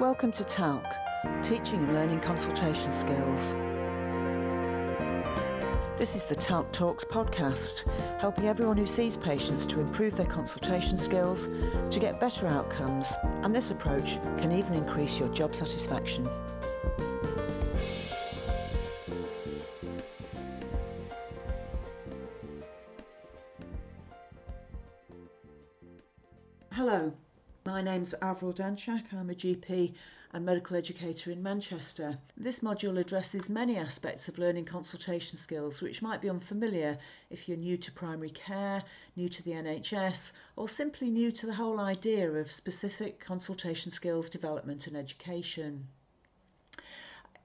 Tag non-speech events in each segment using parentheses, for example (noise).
Welcome to TALC, Teaching and Learning Consultation Skills. This is the TALC Talks podcast, helping everyone who sees patients to improve their consultation skills, to get better outcomes, and this approach can even increase your job satisfaction. Avril Danczak. I'm a GP and medical educator in Manchester. This module addresses many aspects of learning consultation skills which might be unfamiliar if you're new to primary care, new to the NHS, or simply new to the whole idea of specific consultation skills development and education.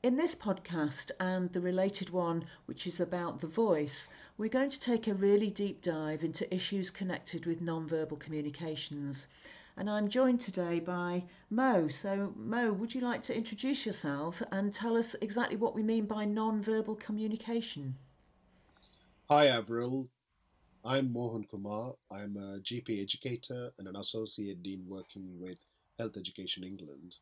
In this podcast and the related one, which is about the voice, we're going to take a really deep dive into issues connected with non-verbal communications. And I'm joined today by Mo. So, Mo, would you like to introduce yourself and tell us exactly what we mean by non-verbal communication? Hi, Avril. I'm Mohan Kumar. I'm a GP educator and an associate dean working with Health Education England.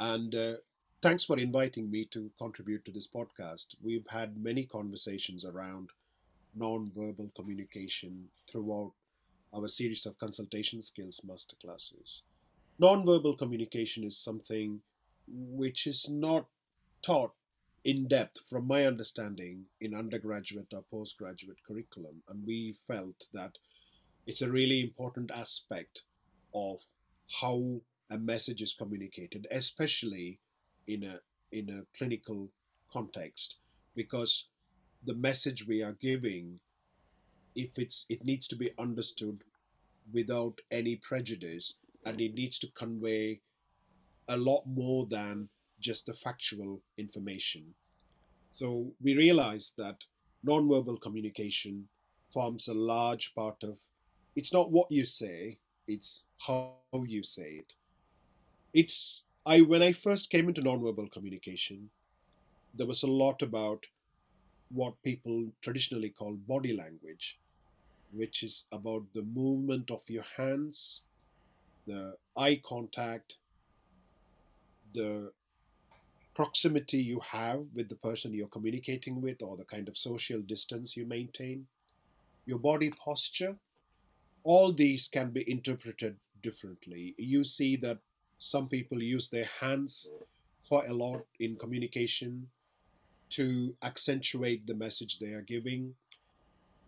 And uh, Thanks for inviting me to contribute to this podcast. We've had many conversations around non-verbal communication throughout our series of consultation skills masterclasses. Non-verbal communication is something which is not taught in depth, from my understanding, in undergraduate or postgraduate curriculum, and we felt that it's a really important aspect of how a message is communicated, especially in a in a clinical context because the message we are giving if it's it needs to be understood without any prejudice and it needs to convey a lot more than just the factual information. So we realize that nonverbal communication forms a large part of it's not what you say it's how you say it. It's I when I first came into nonverbal communication, there was a lot about what people traditionally call body language, which is about the movement of your hands, the eye contact, the proximity you have with the person you're communicating with, or the kind of social distance you maintain, your body posture. All these can be interpreted differently. You see that some people use their hands quite a lot in communication to accentuate the message they are giving.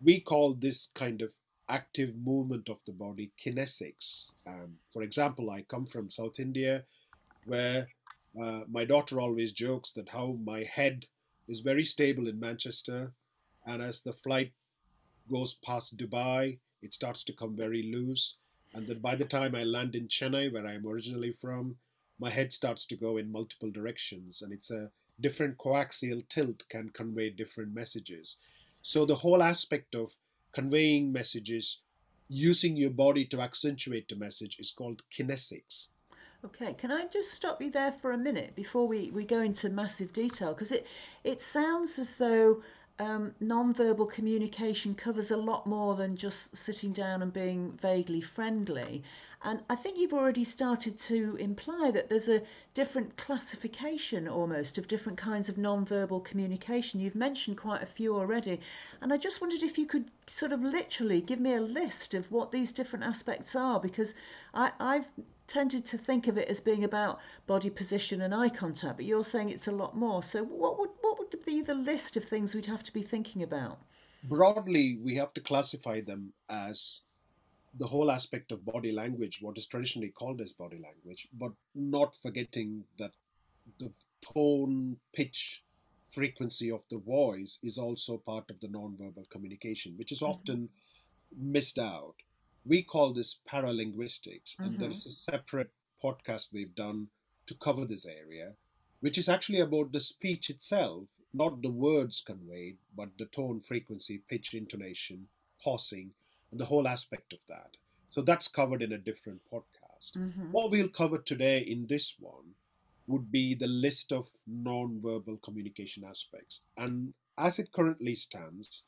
We call this kind of active movement of the body kinesics. Um, for example, I come from South India, where uh, my daughter always jokes that how my head is very stable in Manchester, and as the flight goes past Dubai, it starts to come very loose. And then by the time I land in Chennai, where I'm originally from, my head starts to go in multiple directions. And it's a different coaxial tilt can convey different messages. So the whole aspect of conveying messages using your body to accentuate the message is called kinesics. Okay, can I just stop you there for a minute before we, we go into massive detail? Because it, it sounds as though um, non-verbal communication covers a lot more than just sitting down and being vaguely friendly. And I think you've already started to imply that there's a different classification almost of different kinds of non-verbal communication. You've mentioned quite a few already. And I just wondered if you could sort of literally give me a list of what these different aspects are, because I, I've tended to think of it as being about body position and eye contact, but you're saying it's a lot more. So what would what would be the list of things we'd have to be thinking about? Broadly, we have to classify them as the whole aspect of body language, what is traditionally called as body language, but not forgetting that the tone, pitch, frequency of the voice is also part of the non-verbal communication, which is mm-hmm. often mm-hmm. missed out we call this paralinguistics, mm-hmm. and there mm-hmm. a separate podcast we've done to cover this area, which is actually about the speech itself, not the words conveyed, but the tone, frequency, pitch, intonation, pausing, and the whole aspect of that. So that's covered in a different podcast. Mm-hmm. What we'll cover today in this one would be the list of non-verbal communication aspects. And as it currently stands,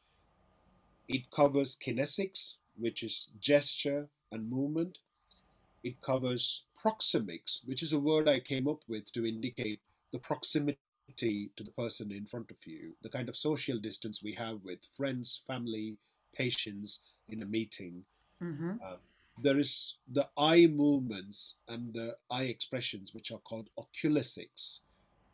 it covers kinesics, which is gesture and movement. It covers proxemics, which is a word I came up with to indicate the proximity to the person in front of you, the kind of social distance we have with friends, family, patients in a meeting. Mm-hmm. Uh, there is the eye movements and the eye expressions, which are called oculesics,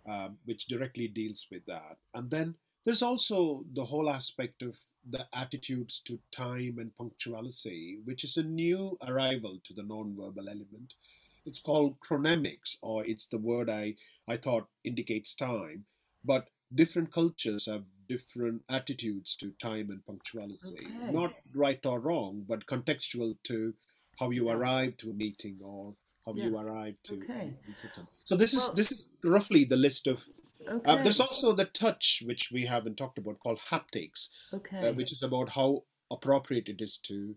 um, which directly deals with that. And then there's also the whole aspect of the attitudes to time and punctuality, which is a new arrival to the non-verbal element. It's called chronemics, or it's the word I, I thought indicates time. But different cultures have different attitudes to time and punctuality. Okay. Not right or wrong, but contextual to how you arrive to a meeting or how yeah. you arrive to. Okay. So this well, is this is roughly the list of uh, okay. Uh, there's also the touch, which we haven't talked about, called haptics, uh, okay. uh, which is about how appropriate it is to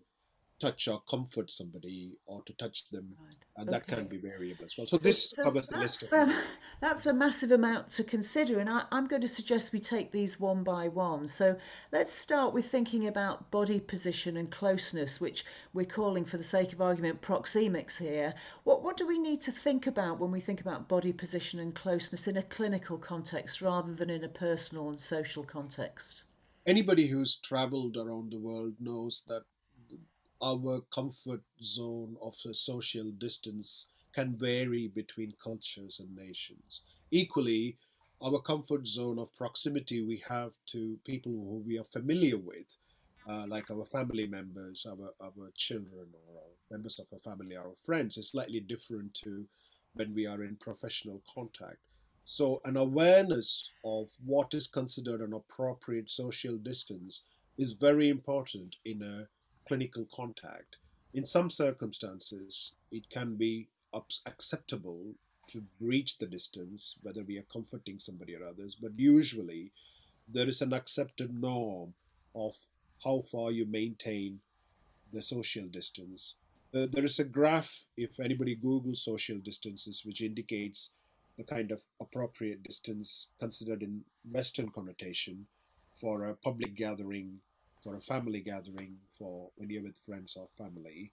touch or comfort somebody or to touch them, right. and okay. that can be variable as well. So, so this so covers the list. Of um, (laughs) that's a massive amount to consider, and I, am going to suggest we take these one by one. So let's start with thinking about body position and closeness, which we're calling, for the sake of argument, proxemics here. What what do we need to think about when we think about body position and closeness in a clinical context rather than in a personal and social context? Anybody who's traveled around the world knows that our comfort zone of social distance can vary between cultures and nations. Equally, our comfort zone of proximity we have to people who we are familiar with, uh, like our family members, our, our children, or our members of our family, our friends, is slightly different to when we are in professional contact. So, an awareness of what is considered an appropriate social distance is very important in a clinical contact. In some circumstances, it can be acceptable to breach the distance, whether we are comforting somebody or others, but usually there is an accepted norm of how far you maintain the social distance. Uh, there is a graph, if anybody Googles social distances, which indicates the kind of appropriate distance considered in Western connotation for a public gathering for a family gathering, for when you're with friends or family.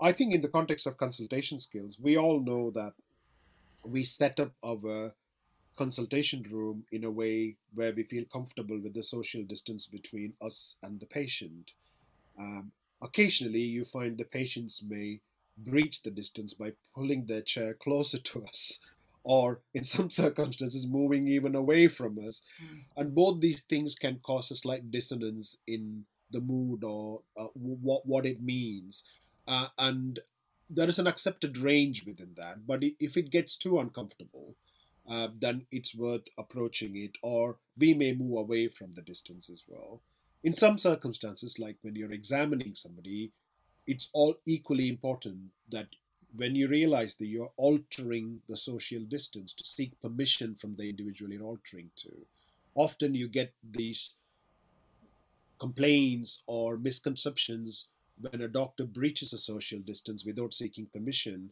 I think in the context of consultation skills, we all know that we set up our consultation room in a way where we feel comfortable with the social distance between us and the patient. Um, occasionally, you find the patients may breach the distance by pulling their chair closer (laughs) to us or in some (laughs) circumstances moving even away from us. Mm. and both these things can cause a slight dissonance in the mood or uh, what what it means. Uh, and there is an accepted range within that but if it gets too uncomfortable uh, then it's worth approaching it or we may move away from the distance as well. In some circumstances like when you're examining somebody it's all equally important that when you realize that you're altering the social distance to seek permission from the individual you're altering to, often you get these complaints or misconceptions when a doctor breaches a social distance without seeking permission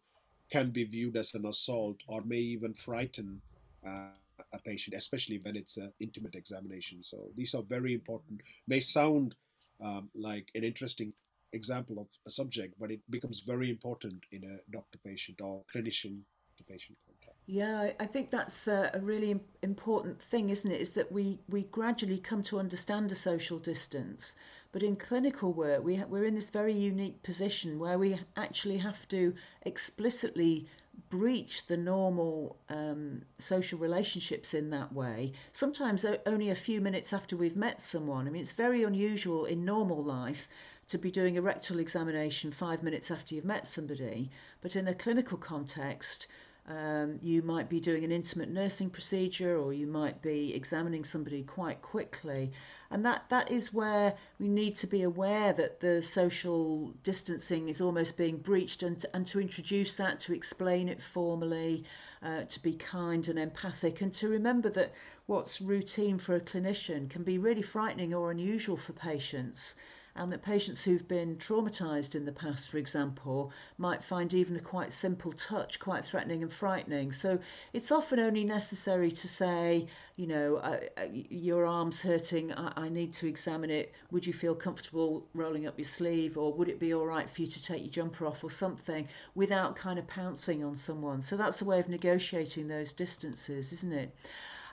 can be viewed as an assault or may even frighten uh, a patient, especially when it's an intimate examination. So these are very important. May sound um, like an interesting example of a subject, but it becomes very important in a doctor patient or clinician to patient contact. Yeah, I think that's a, really important thing, isn't it? Is that we, we gradually come to understand a social distance. But in clinical work, we, we're in this very unique position where we actually have to explicitly breach the normal um, social relationships in that way, sometimes only a few minutes after we've met someone. I mean, it's very unusual in normal life to be doing a rectal examination five minutes after you've met somebody, but in a clinical context, um, you might be doing an intimate nursing procedure or you might be examining somebody quite quickly. And that, that is where we need to be aware that the social distancing is almost being breached and and to introduce that, to explain it formally, uh, to be kind and empathic, and to remember that what's routine for a clinician can be really frightening or unusual for patients and that patients who've been traumatized in the past, for example, might find even a quite simple touch quite threatening and frightening. So it's often only necessary to say, you know, uh, uh, your arm's hurting, I, I need to examine it. Would you feel comfortable rolling up your sleeve, or would it be all right for you to take your jumper off, or something, without kind of pouncing on someone? So that's a way of negotiating those distances, isn't it?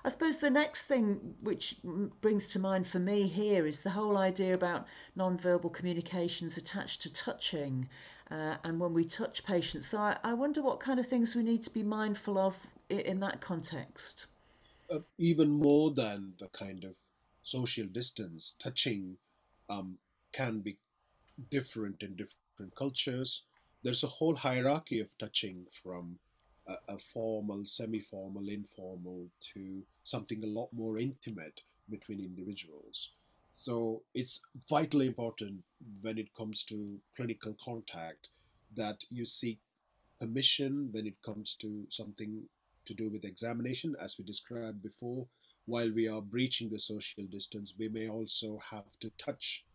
I suppose the next thing which brings to mind for me here is the whole idea about non-verbal communications attached to touching uh, and when we touch patients. So I, I, wonder what kind of things we need to be mindful of in that context. Uh, even more than the kind of social distance, touching um, can be different in different cultures. There's a whole hierarchy of touching from a, a formal, semi formal, informal to something a lot more intimate between individuals. So it's vitally important when it comes to clinical contact that you seek permission when it comes to something to do with examination, as we described before. While we are breaching the social distance, we may also have to touch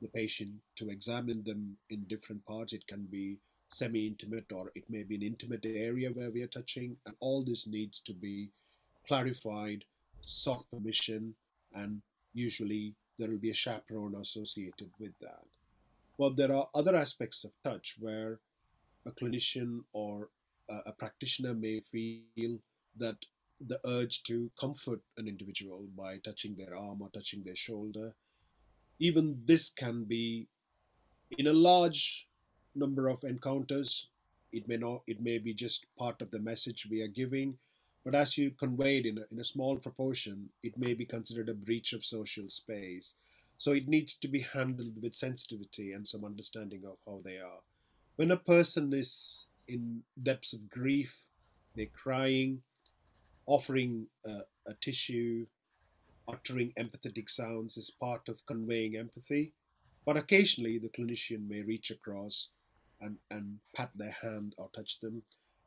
the patient to examine them in different parts. It can be semi intimate or it may be an intimate area where we are touching, and all this needs to be clarified, sought permission, and usually there will be a chaperone associated with that. But there are other aspects of touch where a clinician or a, a practitioner may feel that the urge to comfort an individual by touching their arm or touching their shoulder. Even this can be, in a large number of encounters. It may not. It may be just part of the message we are giving, but as you conveyed in a, in a small proportion, it may be considered a breach of social space. So it needs to be handled with sensitivity and some understanding of how they are. When a person is in depths of grief, they're crying, offering a, a tissue, uttering empathetic sounds is part of conveying empathy. But occasionally, the clinician may reach across and, and pat their hand or touch them.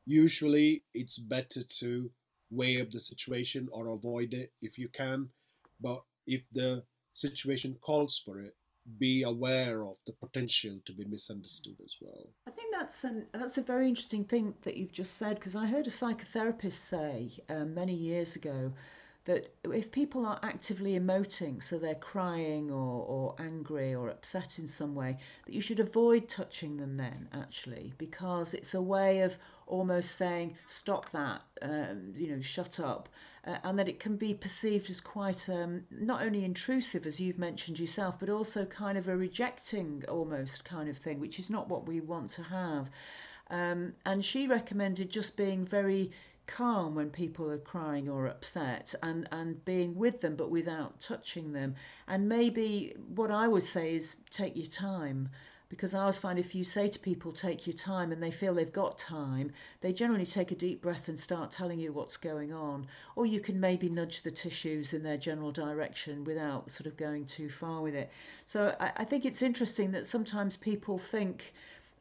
Usually, it's better to weigh up the situation or avoid it if you can. But if the situation calls for it, be aware of the potential to be misunderstood as well. I think that's an, that's a very interesting thing that you've just said because I heard a psychotherapist say um, many years ago that if people are actively emoting, so they're crying or, or angry or upset in some way, that you should avoid touching them then, actually, because it's a way of almost saying, stop that, um, you know, shut up, uh, and that it can be perceived as quite um, not only intrusive, as you've mentioned yourself, but also kind of a rejecting almost kind of thing, which is not what we want to have. Um, and she recommended just being very calm when people are crying or upset and, and being with them but without touching them. And maybe what I would say is take your time because I always find if you say to people, take your time, and they feel they've got time, they generally take a deep breath and start telling you what's going on. Or you can maybe nudge the tissues in their general direction without sort of going too far with it. So I, I think it's interesting that sometimes people think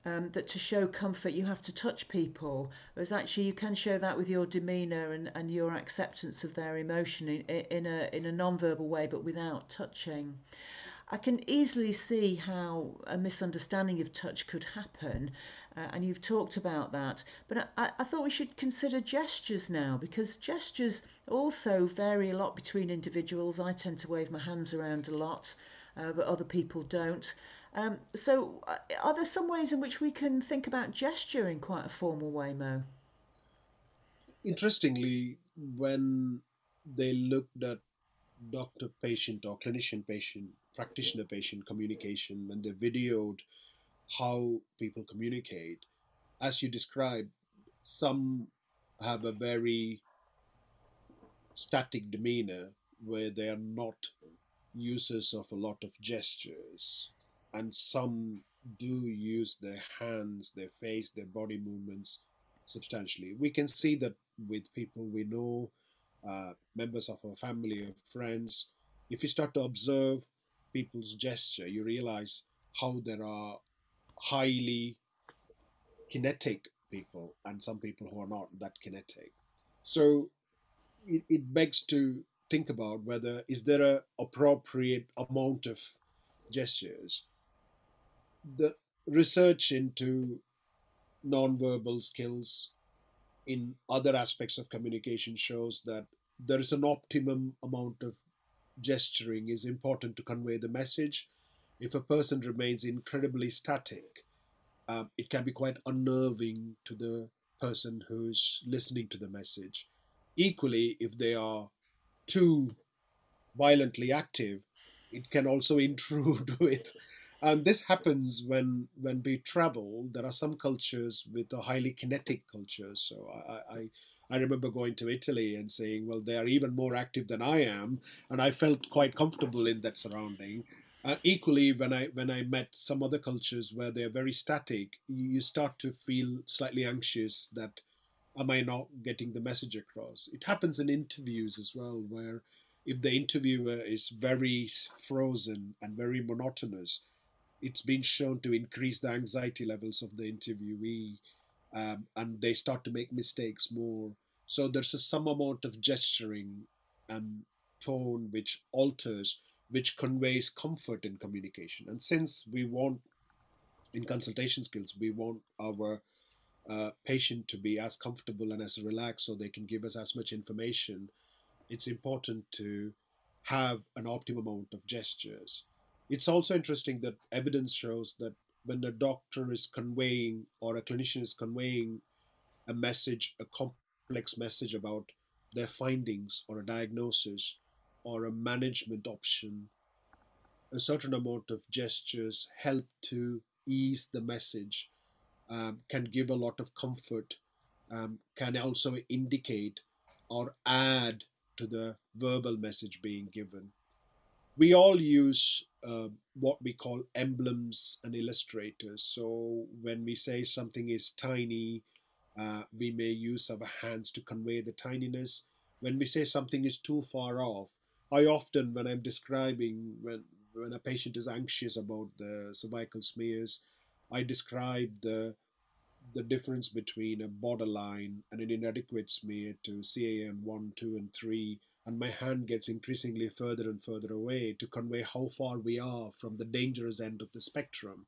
um, that to show comfort you have to touch people, whereas actually you can show that with your demeanour and, and your acceptance of their emotion in, in a in a non-verbal way, but without touching. I can easily see how a misunderstanding of touch could happen, uh, and you've talked about that. But I, I, thought we should consider gestures now because gestures also vary a lot between individuals. I tend to wave my hands around a lot, uh, but other people don't. Um, so, uh, are there some ways in which we can think about gesture in quite a formal way, Mo? Interestingly, when they looked at doctor patient or clinician patient, practitioner patient communication, when they videoed how people communicate, as you described, some have a very static demeanor where they are not users of a lot of gestures and some do use their hands, their face, their body movements substantially. We can see that with people we know, uh, members of our family or friends. If you start to observe people's gesture, you realize how there are highly kinetic people and some people who are not that kinetic. So it, it begs to think about whether is there a appropriate amount of gestures. The research into nonverbal skills in other aspects of communication shows that there is an optimum amount of gesturing is important to convey the message. If a person remains incredibly static, um, it can be quite unnerving to the person who's listening to the message. Equally, if they are too violently active, it can also (laughs) intrude with. And this happens when when we travel. There are some cultures with a highly kinetic culture. So I, I I remember going to Italy and saying, well, they are even more active than I am, and I felt quite comfortable in that surrounding. Uh, equally, when I when I met some other cultures where they are very static, you start to feel slightly anxious that am I not getting the message across? It happens in interviews as well, where if the interviewer is very frozen and very monotonous, it's been shown to increase the anxiety levels of the interviewee, um, and they start to make mistakes more. So there's a, some amount of gesturing and tone which alters which conveys comfort in communication. And since we want, in consultation skills, we want our uh, patient to be as comfortable and as relaxed so they can give us as much information, it's important to have an optimum amount of gestures. It's also interesting that evidence shows that when a doctor is conveying or a clinician is conveying a message, a complex message about their findings or a diagnosis, or a management option, a certain amount of gestures help to ease the message, um, can give a lot of comfort, um, can also indicate or add to the verbal message being given. We all use uh, what we call emblems and illustrators. So when we say something is tiny, uh, we may use our hands to convey the tininess. When we say something is too far off, I often, when I'm describing when when a patient is anxious about the cervical smears, I describe the the difference between a borderline and an inadequate smear to CAM 1, 2, and 3, and my hand gets increasingly further and further away to convey how far we are from the dangerous end of the spectrum.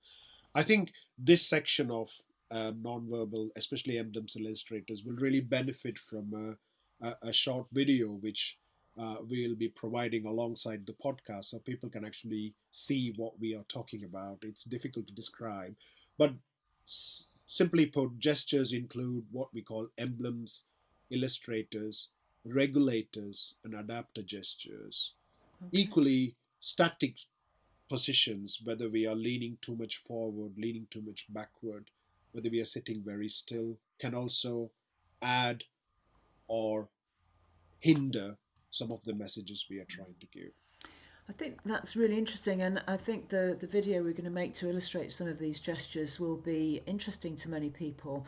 I think this section of uh, nonverbal, especially emblems illustrators, will really benefit from a, a, a short video which uh, we'll be providing alongside the podcast so people can actually see what we are talking about. It's difficult to describe, but s- simply put, gestures include what we call emblems, illustrators, regulators, and adapter gestures. Okay. Equally, static positions, whether we are leaning too much forward, leaning too much backward, whether we are sitting very still, can also add or hinder some of the messages we are trying to give. I think that's really interesting, and I think the, the video we're going to make to illustrate some of these gestures will be interesting to many people.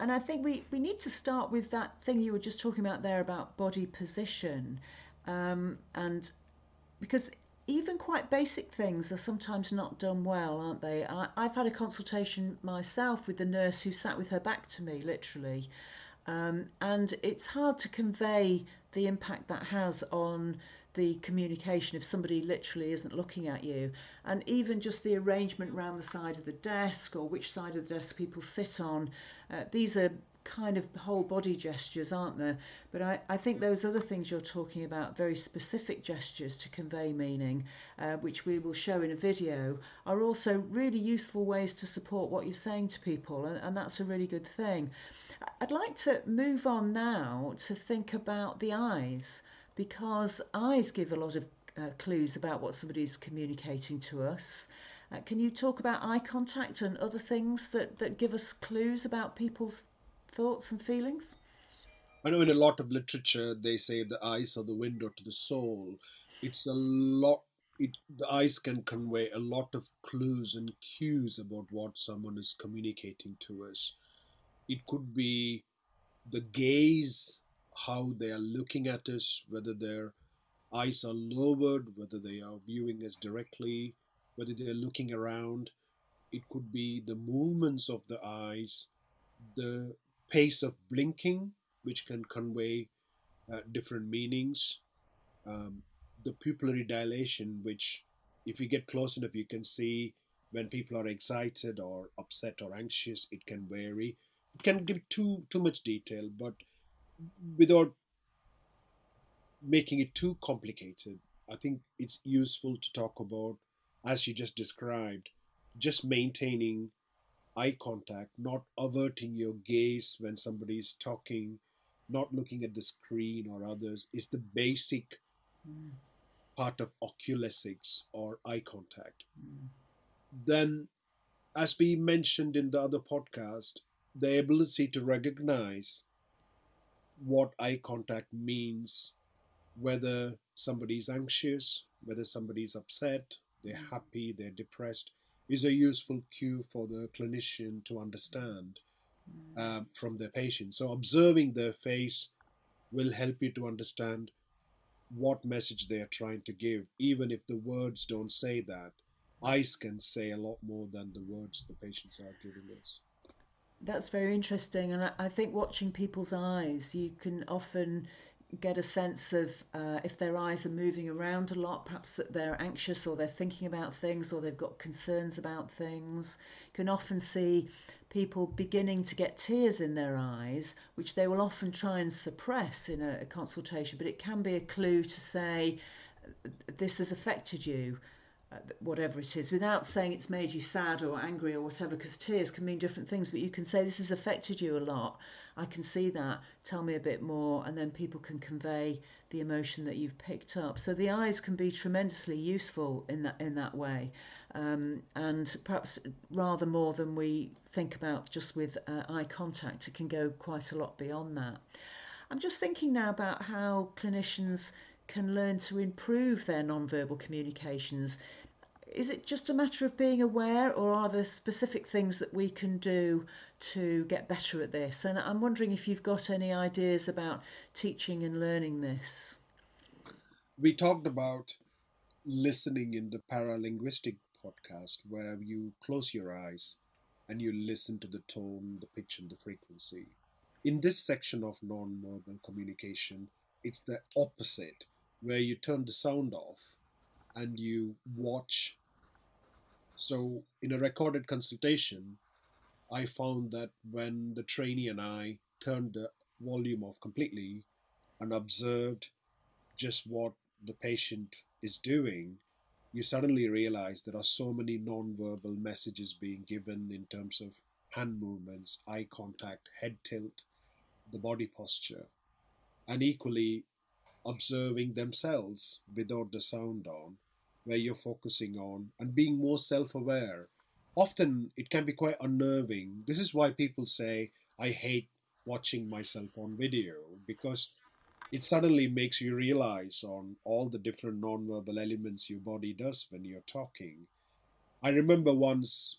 And I think we, we need to start with that thing you were just talking about there about body position. Um, and because even quite basic things are sometimes not done well, aren't they? I, I've had a consultation myself with the nurse who sat with her back to me, literally. Um, and it's hard to convey the impact that has on the communication if somebody literally isn't looking at you. And even just the arrangement around the side of the desk or which side of the desk people sit on, uh, these are kind of whole body gestures, aren't there? But I, I think those other things you're talking about, very specific gestures to convey meaning, uh, which we will show in a video, are also really useful ways to support what you're saying to people, and, and that's a really good thing. I'd like to move on now to think about the eyes because eyes give a lot of uh, clues about what somebody's communicating to us. Uh, can you talk about eye contact and other things that, that give us clues about people's thoughts and feelings? I know in a lot of literature they say the eyes are the window to the soul. It's a lot. It, the eyes can convey a lot of clues and cues about what someone is communicating to us. It could be the gaze, how they are looking at us, whether their eyes are lowered, whether they are viewing us directly, whether they are looking around. It could be the movements of the eyes, the pace of blinking, which can convey uh, different meanings, um, the pupillary dilation, which if you get close enough, you can see when people are excited or upset or anxious. It can vary. It can give too too much detail, but without making it too complicated, I think it's useful to talk about, as you just described, just maintaining eye contact, not averting your gaze when somebody is talking, not looking at the screen or others, is the basic mm. part of oculesics or eye contact. Mm. Then, as we mentioned in the other podcast, the ability to recognize what eye contact means, whether somebody's anxious, whether somebody's upset, they're happy, they're depressed, is a useful cue for the clinician to understand mm. uh, from their patient. So, observing their face will help you to understand what message they are trying to give, even if the words don't say that. Eyes can say a lot more than the words the patients are giving us. That's very interesting, and I think watching people's eyes, you can often get a sense of uh, if their eyes are moving around a lot, perhaps that they're anxious or they're thinking about things or they've got concerns about things. You can often see people beginning to get tears in their eyes, which they will often try and suppress in a, a consultation, but it can be a clue to say, This has affected you. Uh, whatever it is, without saying it's made you sad or angry or whatever, because tears can mean different things, but you can say this has affected you a lot. I can see that. Tell me a bit more, and then people can convey the emotion that you've picked up. So the eyes can be tremendously useful in that in that way, um, and perhaps rather more than we think about just with uh, eye contact. It can go quite a lot beyond that. I'm just thinking now about how clinicians can learn to improve their non-verbal communications is it just a matter of being aware, or are there specific things that we can do to get better at this? And I'm wondering if you've got any ideas about teaching and learning this. We talked about listening in the paralinguistic podcast, where you close your eyes and you listen to the tone, the pitch, and the frequency. In this section of non-verbal communication, it's the opposite, where you turn the sound off and you watch. So, in a recorded consultation, I found that when the trainee and I turned the volume off completely and observed just what the patient is doing, you suddenly realize there are so many non-verbal messages being given in terms of hand movements, eye contact, head tilt, the body posture. And equally, observing themselves without the sound on, where you're focusing on and being more self aware. Often it can be quite unnerving. This is why people say, I hate watching myself on video because it suddenly makes you realize on all the different nonverbal elements your body does when you're talking. I remember once,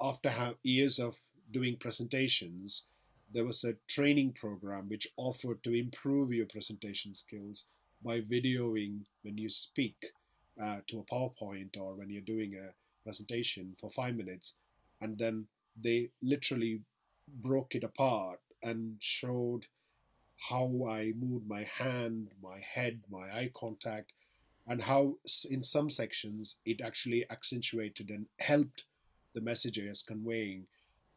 after years of doing presentations, there was a training program which offered to improve your presentation skills by videoing when you speak uh, to a PowerPoint or when you're doing a presentation for five minutes. And then they literally broke it apart and showed how I moved my hand, my head, my eye contact, and how in some sections it actually accentuated and helped the message I was conveying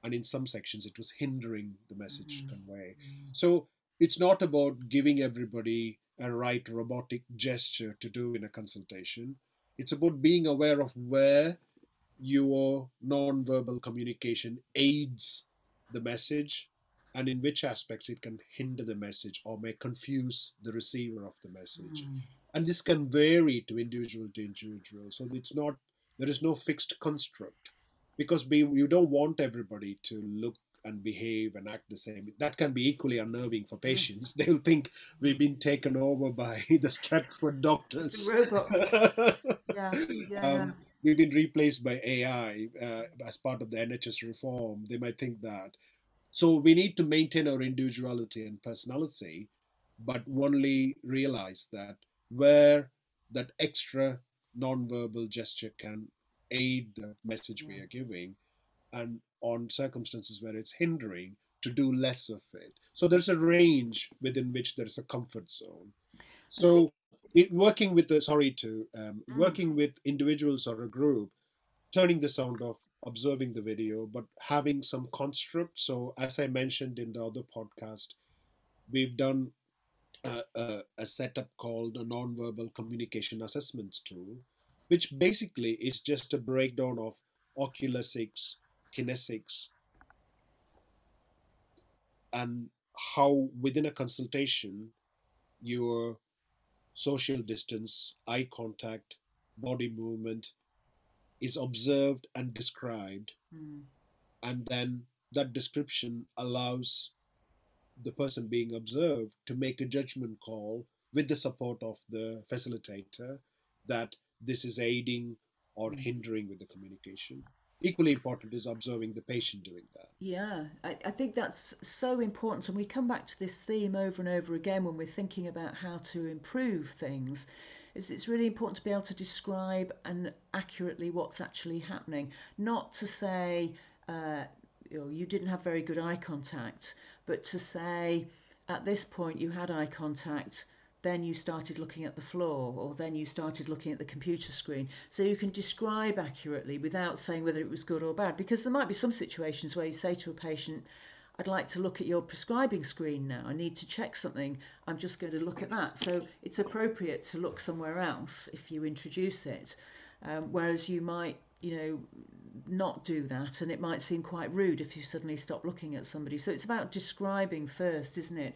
and in some sections it was hindering the message mm-hmm. convey. Mm-hmm. So it's not about giving everybody a right robotic gesture to do in a consultation. It's about being aware of where your non-verbal communication aids the message and in which aspects it can hinder the message or may confuse the receiver of the message. Mm. And this can vary to individual to individual. So it's not there is no fixed construct because we you don't want everybody to look and behave and act the same. That can be equally unnerving for patients. (laughs) They'll think we've been taken over by (laughs) the Stepford doctors. (laughs) yeah, yeah. Um, we've been replaced by AI uh, as part of the NHS reform. They might think that. So we need to maintain our individuality and personality, but only realize that where that extra non-verbal gesture can aid the message we are giving, and on circumstances where it's hindering, to do less of it. So there's a range within which there's a comfort zone. So it, working with the sorry to um, Mm. working with individuals or a group, turning the sound off, observing the video, but having some construct. So as I mentioned in the other podcast, we've done a, a, a setup called a nonverbal communication assessments tool, which basically is just a breakdown of oculesics, kinesics, and how within a consultation your social distance, eye contact, body movement is observed and described, Mm. and then that description allows the person being observed to make a judgment call with the support of the facilitator that this is aiding or Mm. hindering with the communication. Equally important is observing the patient doing that. Yeah, I, I think that's so important. And we come back to this theme over and over again when we're thinking about how to improve things. Is it's really important to be able to describe and accurately what's actually happening, not to say uh, you, know, you didn't have very good eye contact, but to say at this point you had eye contact, then you started looking at the floor, or then you started looking at the computer screen. So you can describe accurately without saying whether it was good or bad, because there might be some situations where you say to a patient, I'd like to look at your prescribing screen now. I need to check something. I'm just going to look at that. So it's appropriate to look somewhere else if you introduce it. Um, whereas you might, you know, not do that and it might seem quite rude if you suddenly stop looking at somebody. So it's about describing first, isn't it?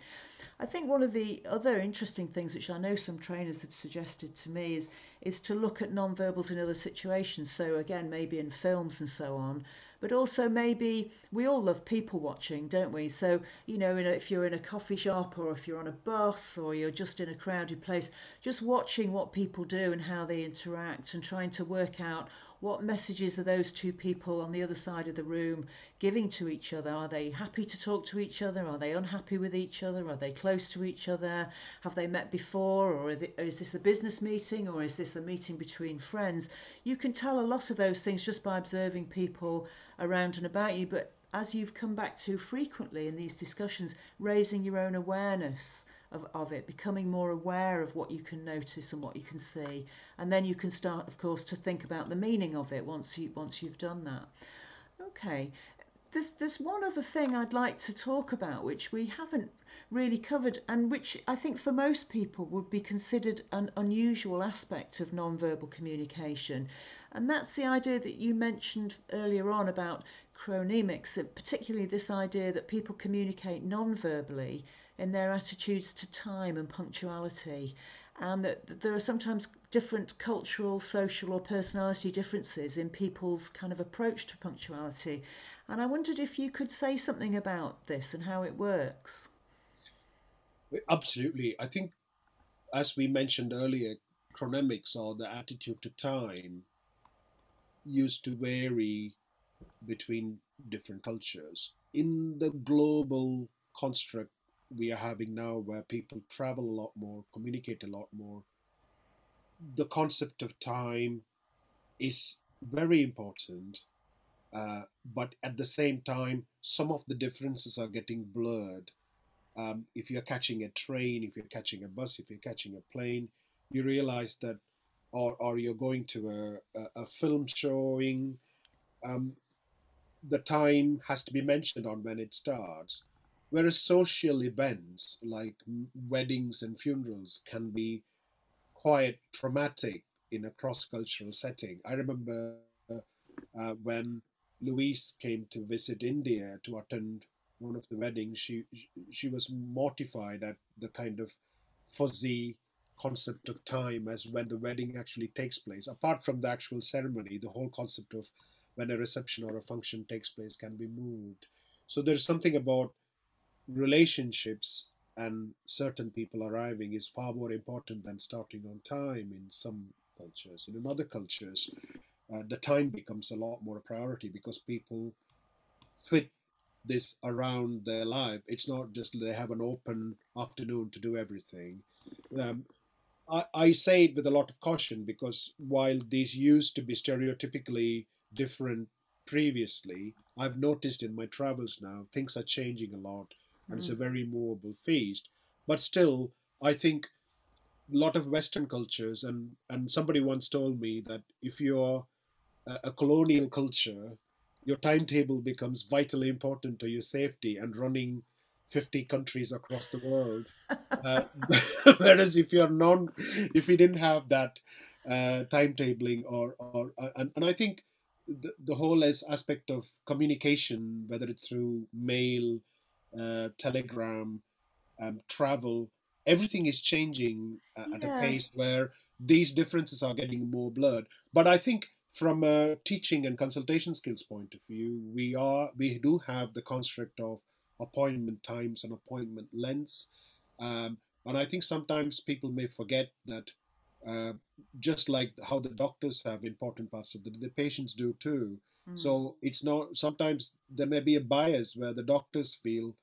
I think one of the other interesting things which I know some trainers have suggested to me is is to look at non-verbals in other situations. So again, maybe in films and so on, but also maybe we all love people watching, don't we? So you know, if you're in a coffee shop or if you're on a bus or you're just in a crowded place, just watching what people do and how they interact and trying to work out what messages are those two people on the other side of the room giving to each other? Are they happy to talk to each other? Are they unhappy with each other? Are they close to each other? Have they met before? Or is this a business meeting? Or is this a meeting between friends? You can tell a lot of those things just by observing people around and about you. But as you've come back to frequently in these discussions, raising your own awareness of, of it, becoming more aware of what you can notice and what you can see, and then you can start, of course, to think about the meaning of it once you once you've done that. Okay, there's there's one other thing I'd like to talk about which we haven't really covered, and which I think for most people would be considered an unusual aspect of non-verbal communication, and that's the idea that you mentioned earlier on about chronemics, uh, particularly this idea that people communicate non-verbally in their attitudes to time and punctuality, and that there are sometimes different cultural, social, or personality differences in people's kind of approach to punctuality. And I wondered if you could say something about this and how it works. Absolutely. I think, as we mentioned earlier, chronemics or the attitude to time used to vary between different cultures. In the global construct we are having now, where people travel a lot more, communicate a lot more, the concept of time is very important. Uh, but at the same time, some of the differences are getting blurred. Um, if you're catching a train, if you're catching a bus, if you're catching a plane, you realize that, or, or you're going to a, a, a film showing, um, the time has to be mentioned on when it starts. Whereas social events like weddings and funerals can be quite traumatic in a cross cultural setting. I remember uh, when Louise came to visit India to attend one of the weddings, she she was mortified at the kind of fuzzy concept of time as when the wedding actually takes place. Apart from the actual ceremony, the whole concept of when a reception or a function takes place can be moved. So there's something about relationships and certain people arriving is far more important than starting on time in some cultures. And in other cultures, uh, the time becomes a lot more a priority because people fit this around their life. It's not just they have an open afternoon to do everything. Um, I, I say it with a lot of caution because while these used to be stereotypically different previously, I've noticed in my travels now things are changing a lot and mm. it's a very movable feast. But still, I think a lot of Western cultures, and and somebody once told me that if you're a, a colonial culture, your timetable becomes vitally important to your safety and running 50 countries across the world. (laughs) Uh, (laughs) whereas if you're non, if you didn't have that uh, timetabling or, or uh, and, and I think the, the whole aspect of communication, whether it's through mail, uh, telegram, um, travel, everything is changing uh, at a pace where these differences are getting more blurred. But I think from a teaching and consultation skills point of view, we are we do have the construct of appointment times and appointment lengths, um, and I think sometimes people may forget that. Uh, just like how the doctors have important parts of it, the patients do too. Mm. So it's not sometimes there may be a bias where the doctors feel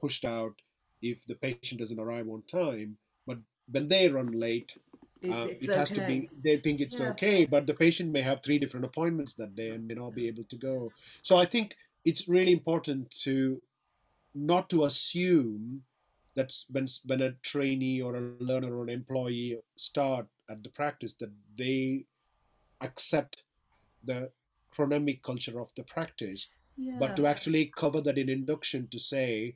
pushed out if the patient doesn't arrive on time, but when they run late, uh, it has okay. to be they think it's yeah. okay but the patient may have three different appointments that day and may not be able to go so i think it's really important to not to assume that when, when a trainee or a learner or an employee start at the practice that they accept the chronemic culture of the practice yeah. but to actually cover that in induction to say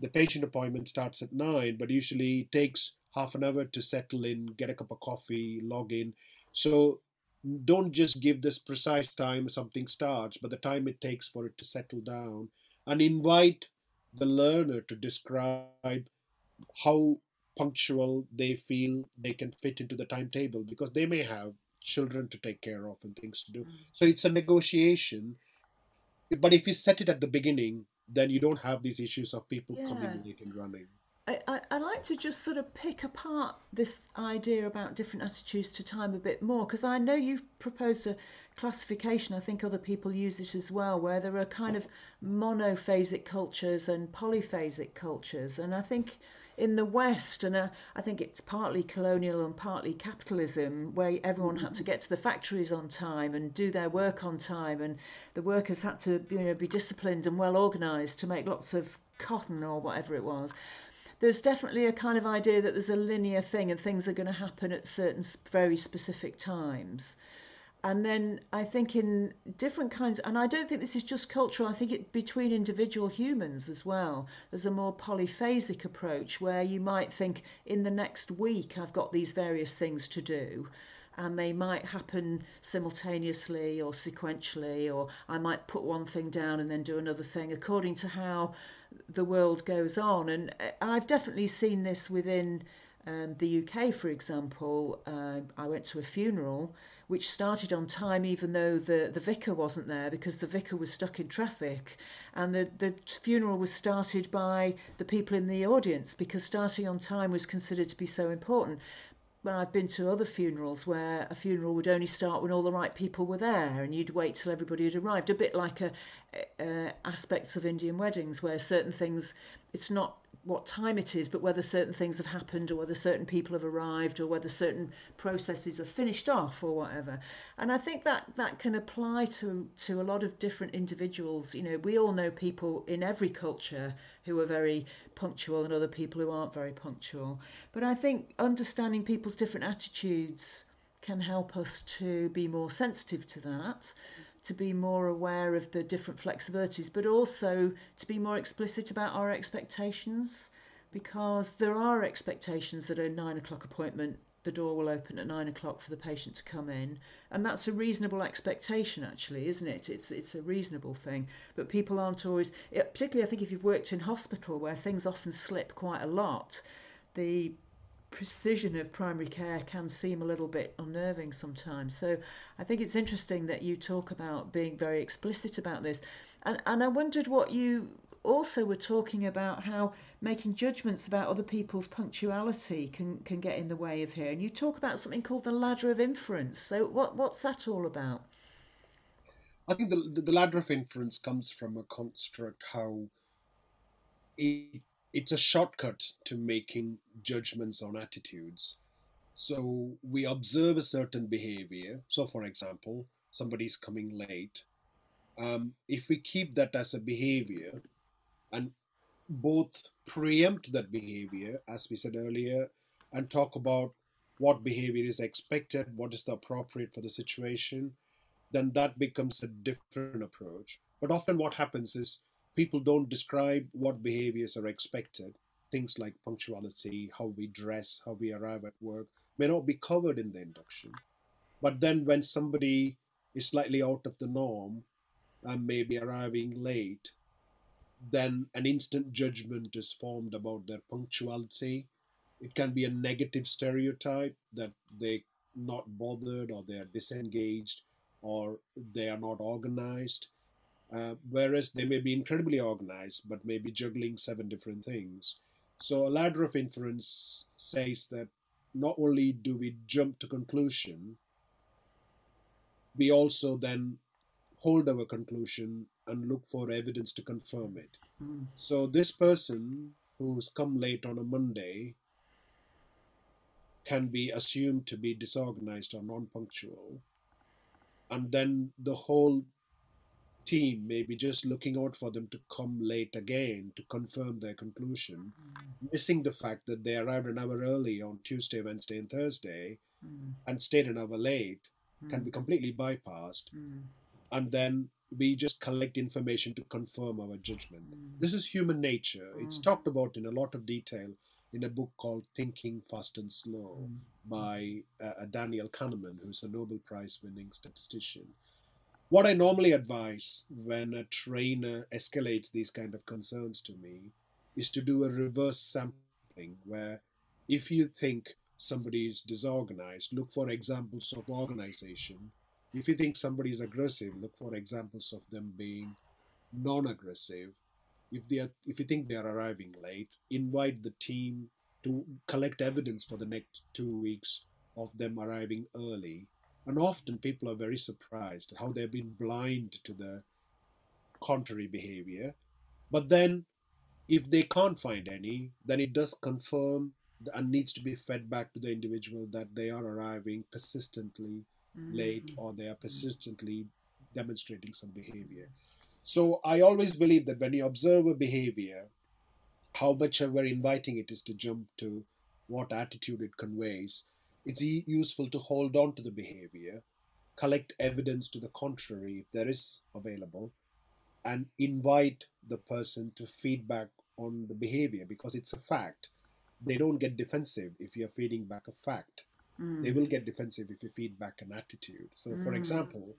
the patient appointment starts at nine but usually takes half an hour to settle in, get a cup of coffee, log in. So don't just give this precise time something starts, but the time it takes for it to settle down, and invite the learner to describe how punctual they feel they can fit into the timetable because they may have children to take care of and things to do. Mm. So it's a negotiation. But if you set it at the beginning, then you don't have these issues of people yeah. coming late and running. I, I, I like to just sort of pick apart this idea about different attitudes to time a bit more because I know you've proposed a classification. I think other people use it as well, where there are kind of monophasic cultures and polyphasic cultures. And I think in the West, and uh, I think it's partly colonial and partly capitalism, where everyone had to get to the factories on time and do their work on time, and the workers had to you know, be disciplined and well organised to make lots of cotton or whatever it was there's definitely a kind of idea that there's a linear thing and things are going to happen at certain very specific times. And then I think in different kinds, and I don't think this is just cultural, I think it between individual humans as well. There's a more polyphasic approach where you might think in the next week I've got these various things to do and they might happen simultaneously or sequentially, or I might put one thing down and then do another thing according to how the world goes on. And uh, I've definitely seen this within um, the UK, for example. Uh, I went to a funeral which started on time even though the, the vicar wasn't there because the vicar was stuck in traffic. And the, the funeral was started by the people in the audience because starting on time was considered to be so important. I've been to other funerals where a funeral would only start when all the right people were there, and you'd wait till everybody had arrived. A bit like a, aspects of Indian weddings, where certain things, it's not what time it is, but whether certain things have happened or whether certain people have arrived or whether certain processes are finished off or whatever. And I think that that can apply to to a lot of different individuals. You know, we all know people in every culture who are very punctual and other people who aren't very punctual. But I think understanding people's different attitudes can help us to be more sensitive to that to be more aware of the different flexibilities, but also to be more explicit about our expectations because there are expectations that a nine o'clock appointment the door will open at nine o'clock for the patient to come in, and that's a reasonable expectation, actually, isn't it? It's it's a reasonable thing, but people aren't always, particularly I think if you've worked in hospital where things often slip quite a lot, the precision of primary care can seem a little bit unnerving sometimes. So I think it's interesting that you talk about being very explicit about this. And, and I wondered what you also were talking about how making judgments about other people's punctuality can, can get in the way of here. And you talk about something called the ladder of inference. So what, what's that all about? I think the, the ladder of inference comes from a construct how it it's a shortcut to making judgments on attitudes. So we observe a certain behavior. So, for example, somebody's coming late. Um, if we keep that as a behavior and both preempt that behavior, as we said earlier, and talk about what behavior is expected, what is the appropriate for the situation, then that becomes a different approach. But often what happens is people don't describe what behaviors are expected. Things like punctuality, how we dress, how we arrive at work may not be covered in the induction. But then when somebody is slightly out of the norm and maybe arriving late, then an instant judgment is formed about their punctuality. It can be a negative stereotype that they're not bothered or they are disengaged or they are not organized. Uh, whereas they may be incredibly organized but may be juggling seven different things. So a ladder of inference says that not only do we jump to conclusion, we also then hold our conclusion and look for evidence to confirm it. Mm. So this person who's come late on a Monday can be assumed to be disorganized or non-punctual, and then the whole team may be just looking out for them to come late again to confirm their conclusion, mm. missing the fact that they arrived an hour early on Tuesday, Wednesday, and Thursday, mm. and stayed an hour late, can be completely bypassed, and then we just collect information to confirm our judgment. Mm. This is human nature. Mm. It's talked about in a lot of detail in a book called Thinking Fast and Slow mm. by uh, Daniel Kahneman, who's a Nobel Prize winning statistician. What I normally advise when a trainer uh, escalates these kind of concerns to me is to do a reverse sampling where if you think somebody is disorganized, look for examples of organization if you think somebody is aggressive, look for examples of them being non-aggressive. If they if you think they are arriving late, invite the team to collect evidence for the next two weeks of them arriving early. And often people are very surprised how they've been blind to the contrary behavior. But then, if they can't find any, then it does confirm and needs to be fed back to the individual that they are arriving persistently mm-hmm. late or they are persistently demonstrating some behavior. So I always believe that when you observe a behavior, how much ever inviting it is to jump to what attitude it conveys, it's useful to hold on to the behavior, collect evidence to the contrary if there is available, and invite the person to feedback on the behavior because it's a fact. They don't get defensive if you're feeding back a fact. Mm. They will get defensive if you feed back an attitude. So, mm. for example,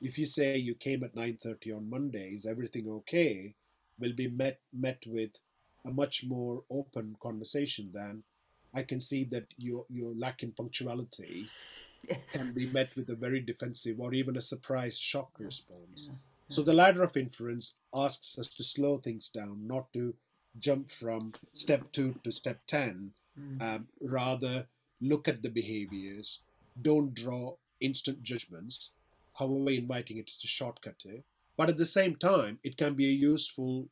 if you say you came at 9:30 on Monday, is everything okay? Will be met met with a much more open conversation than I can see that your you're lacking punctuality. Yes. Can be met with a very defensive or even a surprise shock response. Yeah. So the ladder of inference asks us to slow things down, not to jump from step two to step ten, mm. um, rather look at the behaviors, don't draw instant judgments, however inviting it is to shortcut it. But at the same time, it can be a useful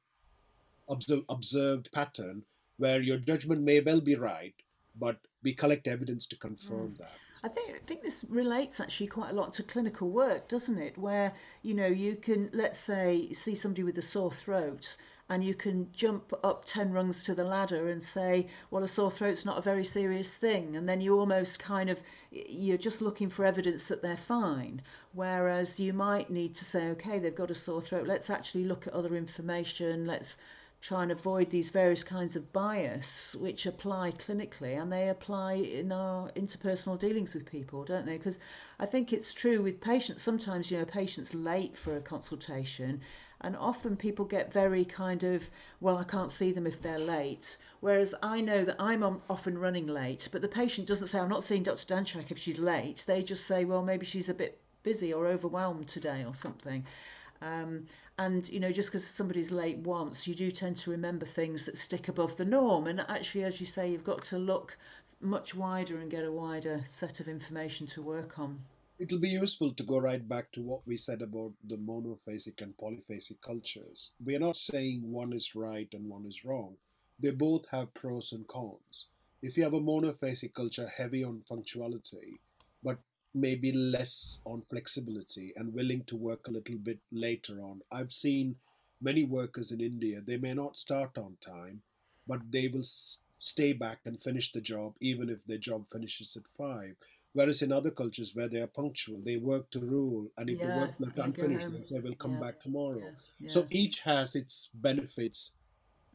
observe, observed pattern where your judgment may well be right, but we collect evidence to confirm mm. that. I think I think this relates actually quite a lot to clinical work, doesn't it? Where you know you can let's say see somebody with a sore throat and you can jump up 10 rungs to the ladder and say well a sore throat's not a very serious thing and then you almost kind of you're just looking for evidence that they're fine whereas you might need to say okay they've got a sore throat let's actually look at other information let's try and avoid these various kinds of bias which apply clinically and they apply in our interpersonal dealings with people, don't they? Because I think it's true with patients. Sometimes, you know, patients late for a consultation and often people get very kind of, well, I can't see them if they're late. Whereas I know that I'm often running late, but the patient doesn't say, I'm not seeing Dr. Danczak if she's late. They just say, well, maybe she's a bit busy or overwhelmed today or something. Um, and you know, just because somebody's late once, you do tend to remember things that stick above the norm. And actually, as you say, you've got to look much wider and get a wider set of information to work on it'll be useful to go right back to what we said about the monophasic and polyphasic cultures. We are not saying one is right and one is wrong. They both have pros and cons. If you have a monophasic culture heavy on punctuality, but maybe less on flexibility and willing to work a little bit later on, I've seen many workers in India, they may not start on time, but they will stay back and finish the job, even if their job finishes at five. Whereas in other cultures where they are punctual, they work to rule, and if Yeah, the work left unfinished, they say, "We'll come Yeah, back tomorrow." Yeah. So each has its benefits,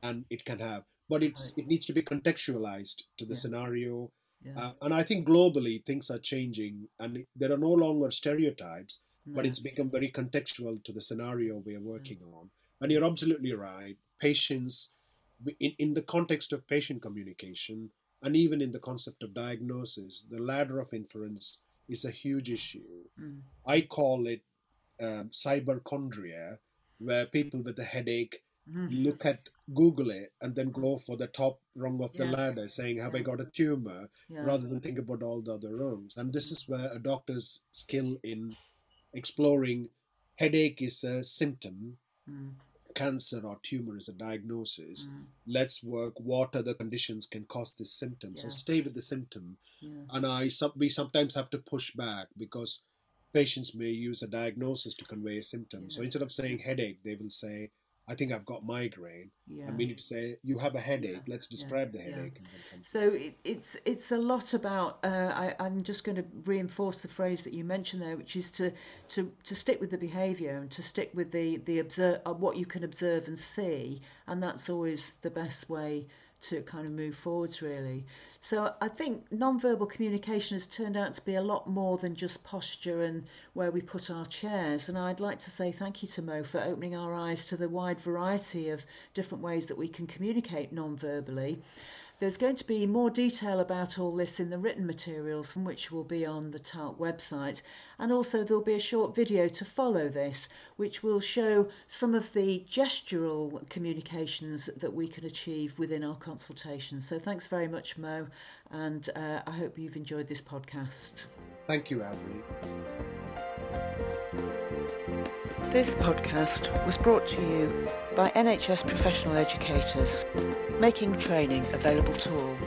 and it can have, but it's Right. it needs to be contextualized to the scenario. Yeah, Uh, and I think globally things are changing, and there are no longer stereotypes, but it's become very contextual to the scenario we are working on. And you're absolutely right. Patients, in, in the context of patient communication, and even in the concept of diagnosis, the ladder of inference is a huge issue. mm, I call it um, cyberchondria, where people with a headache mm, look at Google it and then go for the top rung of the Yeah. ladder, saying, "Have I got a tumor?" yeah, rather than think about all the other rungs. And this is where a doctor's skill in exploring headache is a symptom, mm, cancer or tumor is a diagnosis. mm, Let's work what other conditions can cause this symptom. So stay with the symptom. yeah, And I we sometimes have to push back because patients may use a diagnosis to convey a symptom. So instead of saying headache, they will say, I think I've got migraine. yeah. And we need to say, you have a headache. Yeah, Let's yeah, describe the headache. And then come So it, it's it's a lot about. Uh, I, I'm just going to reinforce the phrase that you mentioned there, which is to to, to stick with the behaviour and to stick with the the observe uh, what you can observe and see, and that's always the best way to kind of move forwards really. So I think non-verbal communication has turned out to be a lot more than just posture and where we put our chairs. And I'd like to say thank you to Mo for opening our eyes to the wide variety of different ways that we can communicate non-verbally. There's going to be more detail about all this in the written materials, which will be on the TALC website. And also, there'll be a short video to follow this, which will show some of the gestural communications that we can achieve within our consultations. So, thanks very much, Mo, and uh, I hope you've enjoyed this podcast. Thank you, Avril. This podcast was brought to you by NHS professional educators, making training available to all.